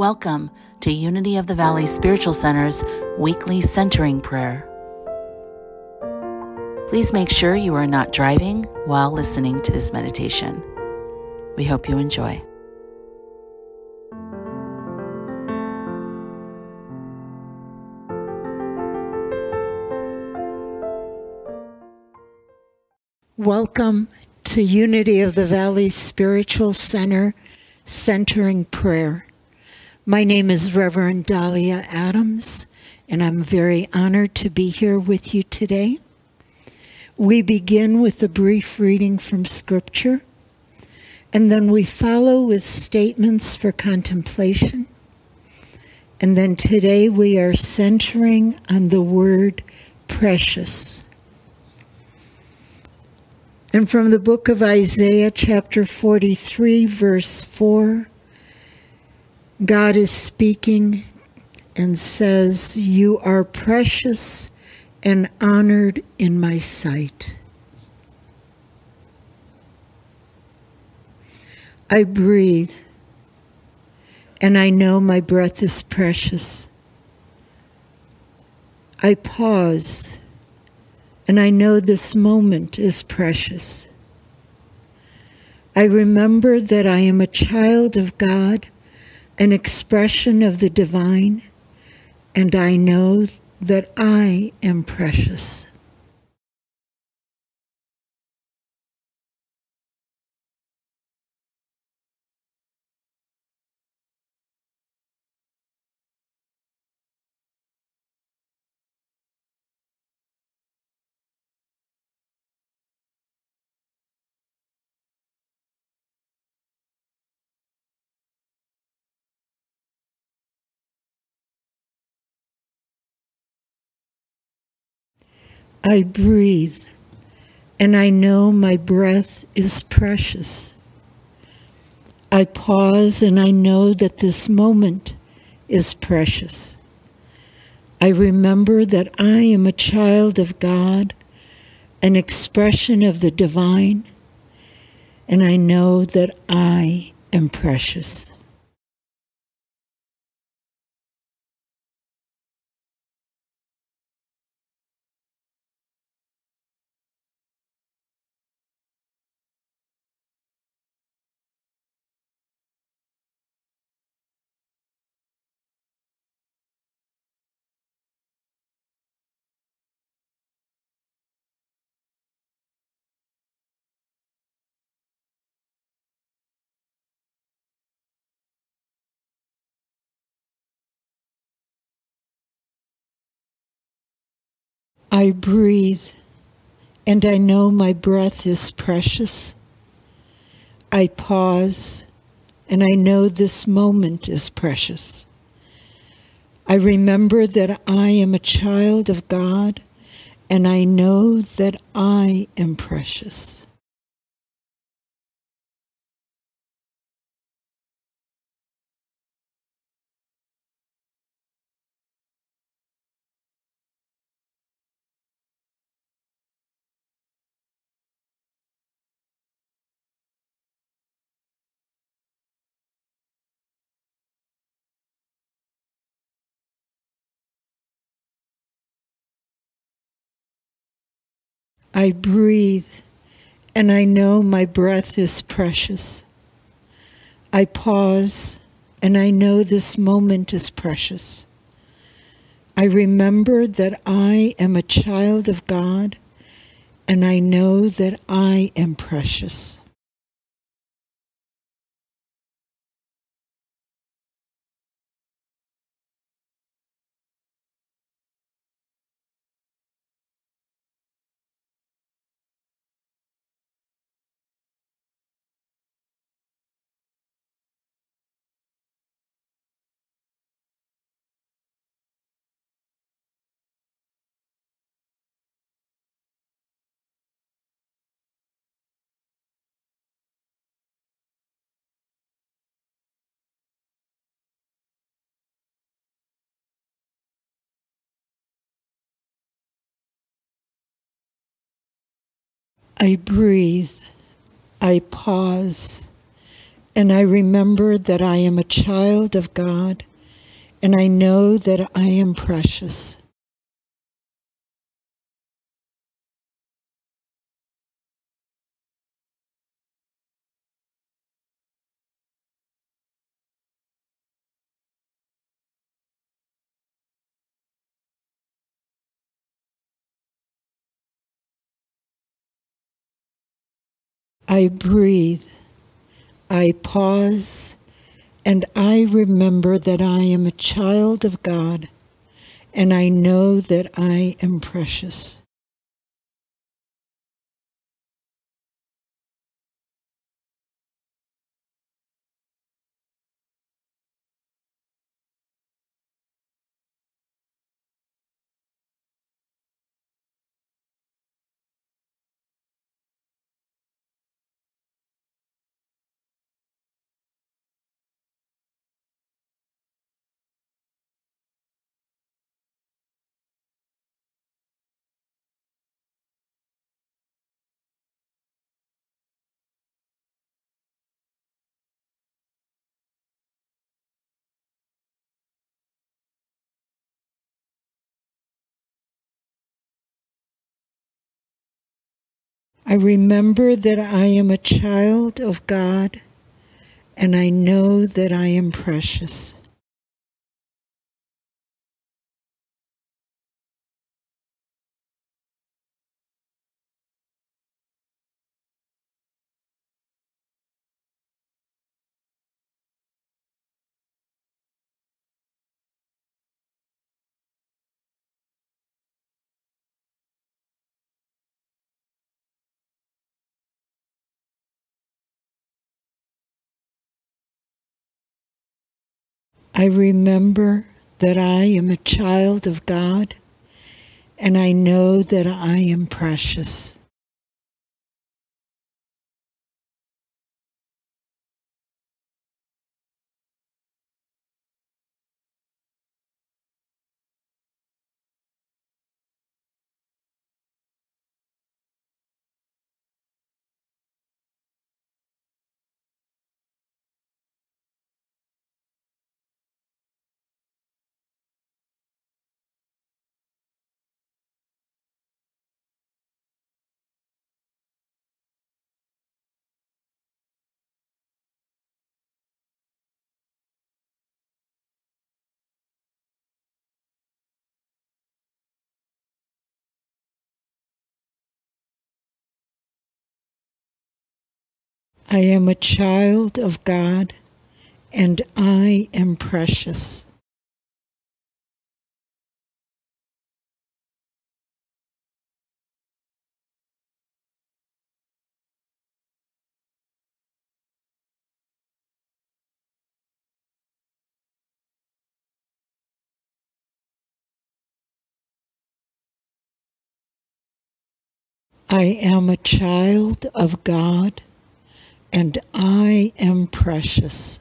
Welcome to Unity of the Valley Spiritual Center's weekly centering prayer. Please make sure you are not driving while listening to this meditation. We hope you enjoy. Welcome to Unity of the Valley Spiritual Center Centering Prayer. My name is Reverend Dahlia Adams, and I'm very honored to be here with you today. We begin with a brief reading from Scripture, and then we follow with statements for contemplation. And then today we are centering on the word precious. And from the book of Isaiah, chapter 43, verse 4, God is speaking and says, You are precious and honored in my sight. I breathe, and I know my breath is precious. I pause and I know this moment is precious. I remember that I am a child of God, an expression of the divine, and I know that I am precious. I breathe, and I know my breath is precious. I pause, and I know that this moment is precious. I remember that I am a child of God, an expression of the divine, and I know that I am precious. I breathe, and I know my breath is precious. I pause, and I know this moment is precious. I remember that I am a child of God, and I know that I am precious. I breathe, and I know my breath is precious. I pause, and I know this moment is precious. I remember that I am a child of God, and I know that I am precious. I breathe, I pause, And I remember that I am a child of God, and I know that I am precious. I breathe, I pause, and I remember that I am a child of God, and I know that I am precious. I remember that I am a child of God, and I know that I am precious. I remember that I am a child of God, and I know that I am precious. I am a child of God, and I am precious. I am a child of God, and I am precious.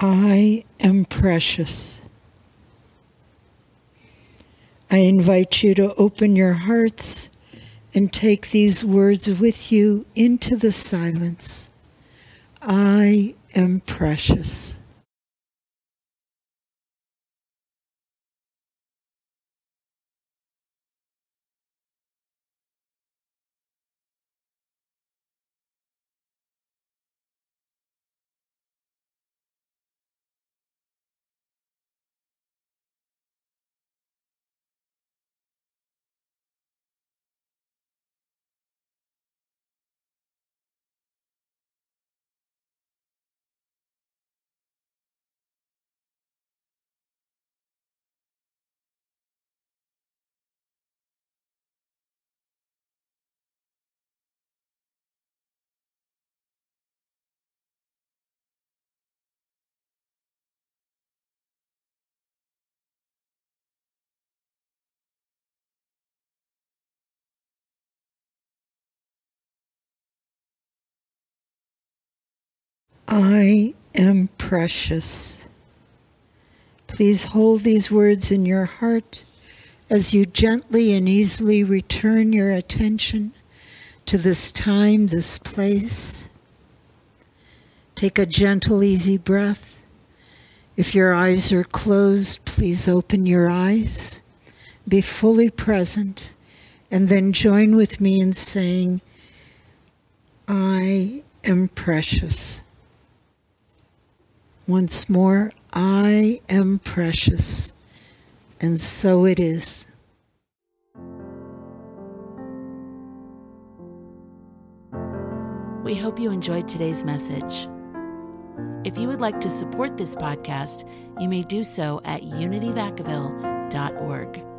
I am precious. I invite you to open your hearts and take these words with you into the silence. I am precious. I am precious. Please hold these words in your heart as you gently and easily return your attention to this time, this place. Take a gentle, easy breath. If your eyes are closed, please open your eyes. Be fully present, and then join with me in saying, I am precious. Once more, I am precious. And so it is. We hope you enjoyed today's message. If you would like to support this podcast, you may do so at unityvacaville.org.